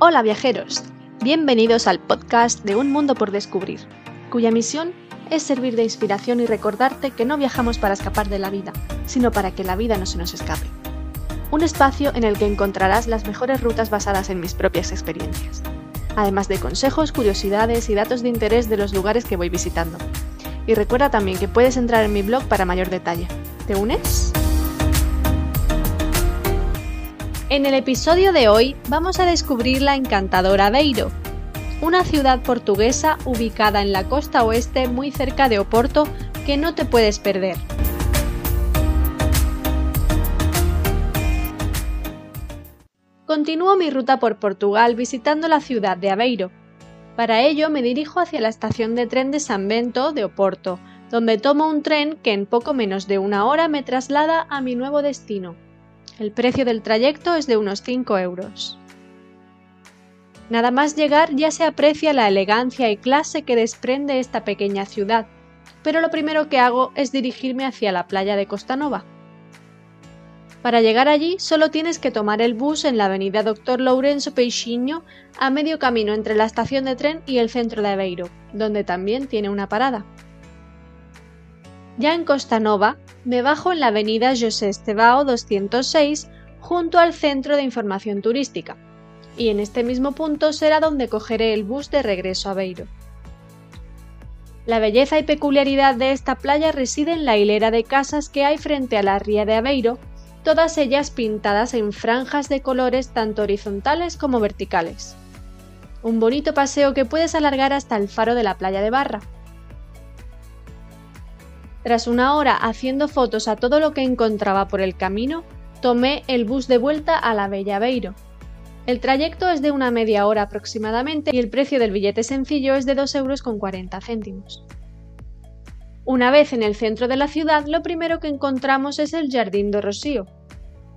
Hola viajeros, bienvenidos al podcast de Un Mundo por Descubrir, cuya misión es servir de inspiración y recordarte que no viajamos para escapar de la vida, sino para que la vida no se nos escape. Un espacio en el que encontrarás las mejores rutas basadas en mis propias experiencias, además de consejos, curiosidades y datos de interés de los lugares que voy visitando. Y recuerda también que puedes entrar en mi blog para mayor detalle. ¿Te unes? En el episodio de hoy vamos a descubrir la encantadora Aveiro, una ciudad portuguesa ubicada en la costa oeste muy cerca de Oporto que no te puedes perder. Continúo mi ruta por Portugal visitando la ciudad de Aveiro. Para ello me dirijo hacia la estación de tren de San Bento de Oporto, donde tomo un tren que en poco menos de una hora me traslada a mi nuevo destino, el precio del trayecto es de unos 5 euros. Nada más llegar ya se aprecia la elegancia y clase que desprende esta pequeña ciudad, pero lo primero que hago es dirigirme hacia la playa de Costanova. Para llegar allí solo tienes que tomar el bus en la avenida Dr. Lourenço Peixinho a medio camino entre la estación de tren y el centro de Aveiro, donde también tiene una parada. Ya en Costanova, me bajo en la avenida José Estebao 206 junto al Centro de Información Turística, y en este mismo punto será donde cogeré el bus de regreso a Beiro. La belleza y peculiaridad de esta playa reside en la hilera de casas que hay frente a la ría de Aveiro, todas ellas pintadas en franjas de colores tanto horizontales como verticales. Un bonito paseo que puedes alargar hasta el faro de la playa de Barra, tras una hora haciendo fotos a todo lo que encontraba por el camino, tomé el bus de vuelta a la Bella Beiro. El trayecto es de una media hora aproximadamente y el precio del billete sencillo es de 2 euros con 40 céntimos. Una vez en el centro de la ciudad, lo primero que encontramos es el Jardín do Rocío,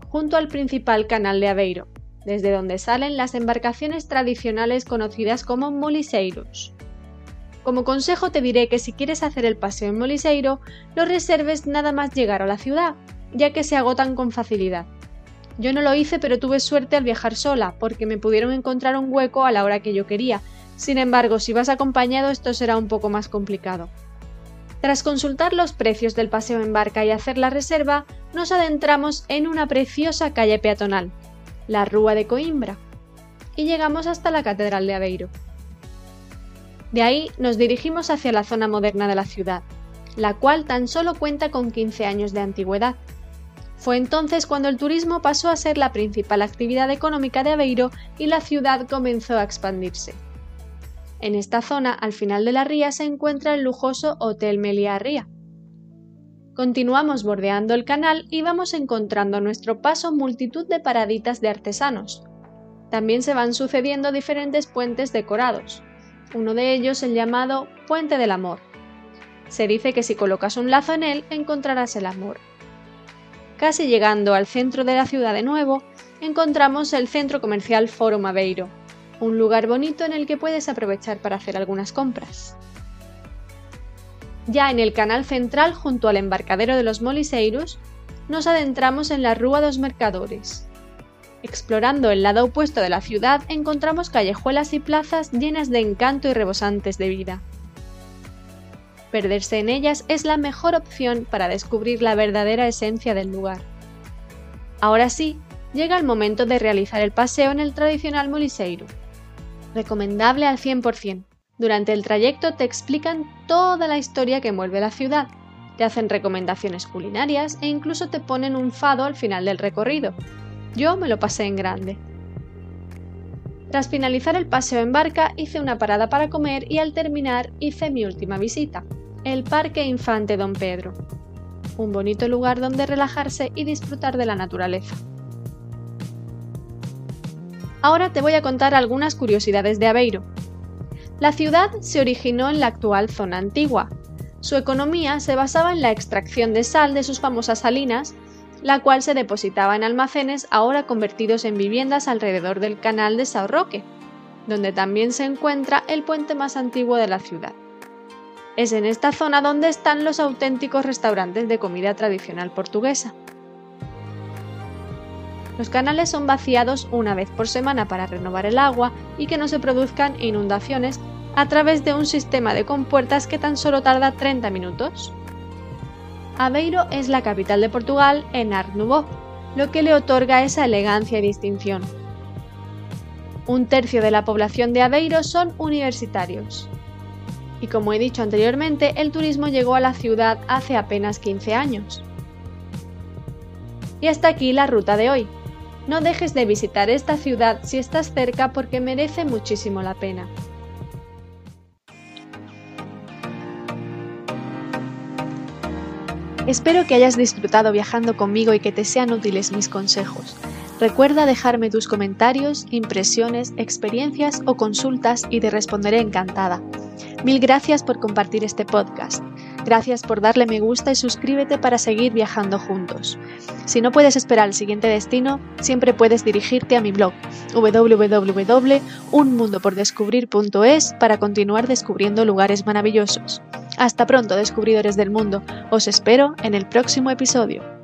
junto al principal canal de Aveiro, desde donde salen las embarcaciones tradicionales conocidas como moliseiros. Como consejo te diré que si quieres hacer el paseo en Moliseiro, lo reserves nada más llegar a la ciudad, ya que se agotan con facilidad. Yo no lo hice, pero tuve suerte al viajar sola, porque me pudieron encontrar un hueco a la hora que yo quería. Sin embargo, si vas acompañado esto será un poco más complicado. Tras consultar los precios del paseo en barca y hacer la reserva, nos adentramos en una preciosa calle peatonal, la Rúa de Coimbra, y llegamos hasta la Catedral de Aveiro. De ahí nos dirigimos hacia la zona moderna de la ciudad, la cual tan solo cuenta con 15 años de antigüedad. Fue entonces cuando el turismo pasó a ser la principal actividad económica de Aveiro y la ciudad comenzó a expandirse. En esta zona, al final de la ría, se encuentra el lujoso Hotel Meliá Ría. Continuamos bordeando el canal y vamos encontrando a nuestro paso multitud de paraditas de artesanos. También se van sucediendo diferentes puentes decorados, uno de ellos el llamado Puente del Amor. Se dice que si colocas un lazo en él encontrarás el amor. Casi llegando al centro de la ciudad de nuevo, encontramos el centro comercial Foro Maveiro, un lugar bonito en el que puedes aprovechar para hacer algunas compras. Ya en el canal central, junto al embarcadero de los Moliseiros, nos adentramos en la Rúa dos Mercadores, Explorando el lado opuesto de la ciudad encontramos callejuelas y plazas llenas de encanto y rebosantes de vida. Perderse en ellas es la mejor opción para descubrir la verdadera esencia del lugar. Ahora sí, llega el momento de realizar el paseo en el tradicional Moliseiro. Recomendable al 100%. Durante el trayecto te explican toda la historia que envuelve la ciudad, te hacen recomendaciones culinarias e incluso te ponen un fado al final del recorrido, yo me lo pasé en grande. Tras finalizar el paseo en barca hice una parada para comer y al terminar hice mi última visita, el Parque Infante Don Pedro, un bonito lugar donde relajarse y disfrutar de la naturaleza. Ahora te voy a contar algunas curiosidades de Aveiro. La ciudad se originó en la actual zona antigua. Su economía se basaba en la extracción de sal de sus famosas salinas la cual se depositaba en almacenes ahora convertidos en viviendas alrededor del canal de Sao Roque, donde también se encuentra el puente más antiguo de la ciudad. Es en esta zona donde están los auténticos restaurantes de comida tradicional portuguesa. Los canales son vaciados una vez por semana para renovar el agua y que no se produzcan inundaciones a través de un sistema de compuertas que tan solo tarda 30 minutos. Aveiro es la capital de Portugal en Art Nouveau, lo que le otorga esa elegancia y distinción. Un tercio de la población de Aveiro son universitarios. Y como he dicho anteriormente, el turismo llegó a la ciudad hace apenas 15 años. Y hasta aquí la ruta de hoy. No dejes de visitar esta ciudad si estás cerca porque merece muchísimo la pena. Espero que hayas disfrutado viajando conmigo y que te sean útiles mis consejos. Recuerda dejarme tus comentarios, impresiones, experiencias o consultas y te responderé encantada. Mil gracias por compartir este podcast. Gracias por darle me gusta y suscríbete para seguir viajando juntos. Si no puedes esperar el siguiente destino, siempre puedes dirigirte a mi blog www.unmundopordescubrir.es para continuar descubriendo lugares maravillosos. Hasta pronto, descubridores del mundo. Os espero en el próximo episodio.